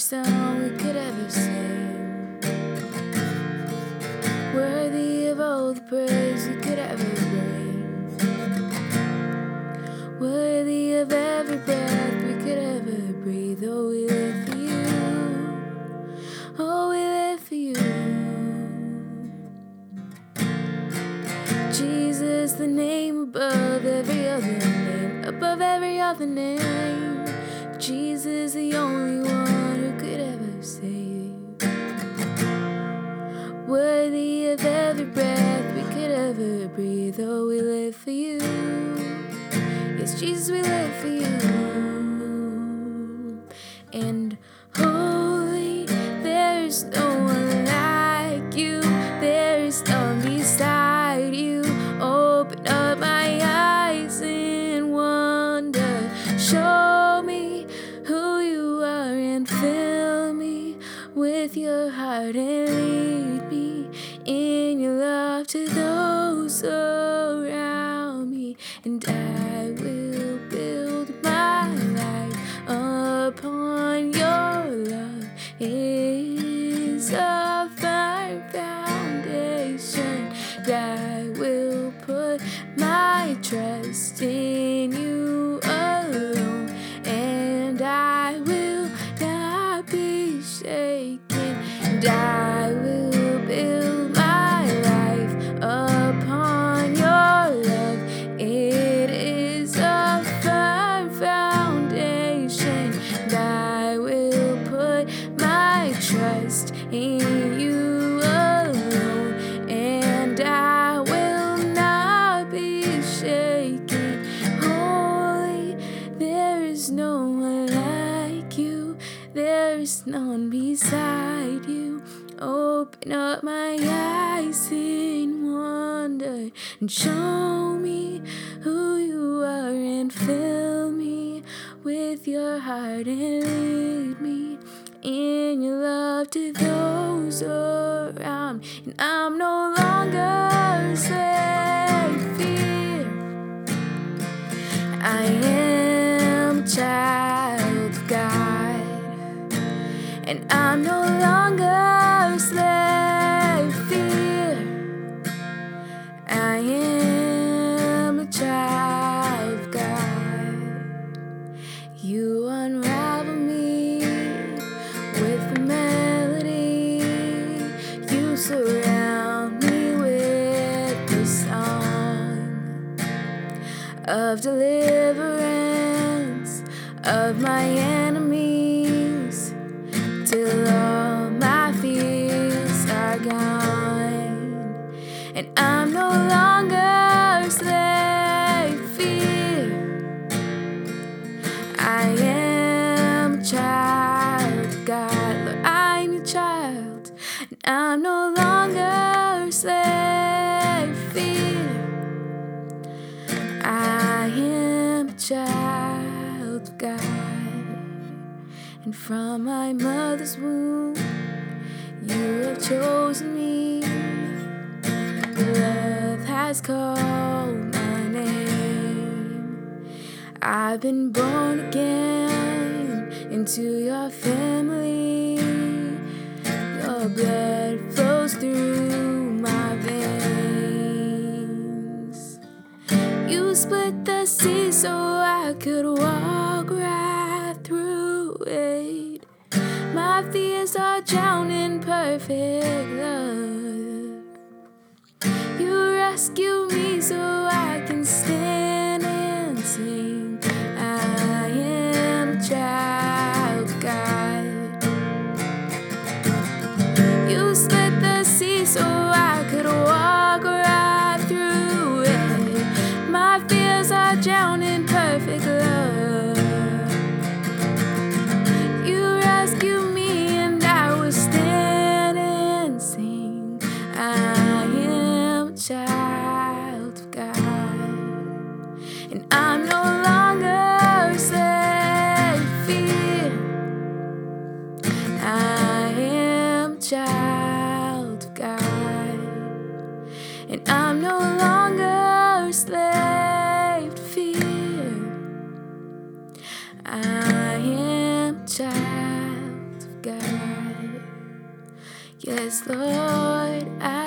every song we could ever sing. Worthy of all the praise we could ever bring. Worthy of every breath we could ever breathe. Oh, we live for you. Oh, we live for you. Jesus, the name above every other name, above every other name. Jesus, the only one could ever save. Worthy of every breath we could ever breathe. Oh, we live for you. Yes, Jesus, we live for you. And holy, there is no one like you. There is none beside you. Open up my eyes in wonder. Show is a foundation. I will put my trust in you alone. And I will not be shaken. There is none beside you. Open up my eyes in wonder and show me who you are and fill me with your heart and lead me in your love to those around. And I'm no longer and I'm no longer a slave fear. I am a child of God. You unravel me with a melody. You surround me with the song of deliverance of my enemies I'm no longer a slave fear I am a child God. Lord I'm your child and I'm no longer a slave fear I am a child God, and from my mother's womb, you have chosen me. Love has called my name. I've been born again into your family. Your blood flows through my veins. You split the sea so I could walk right through it. My fears are drowned in perfect love. Rescue me so I can stand and sing. I am a child of God. You split the sea so I could walk right through it. My fears are drowned in perfect love. You child of God, and I'm no longer a slave to fear. I am child of God. Yes, Lord, I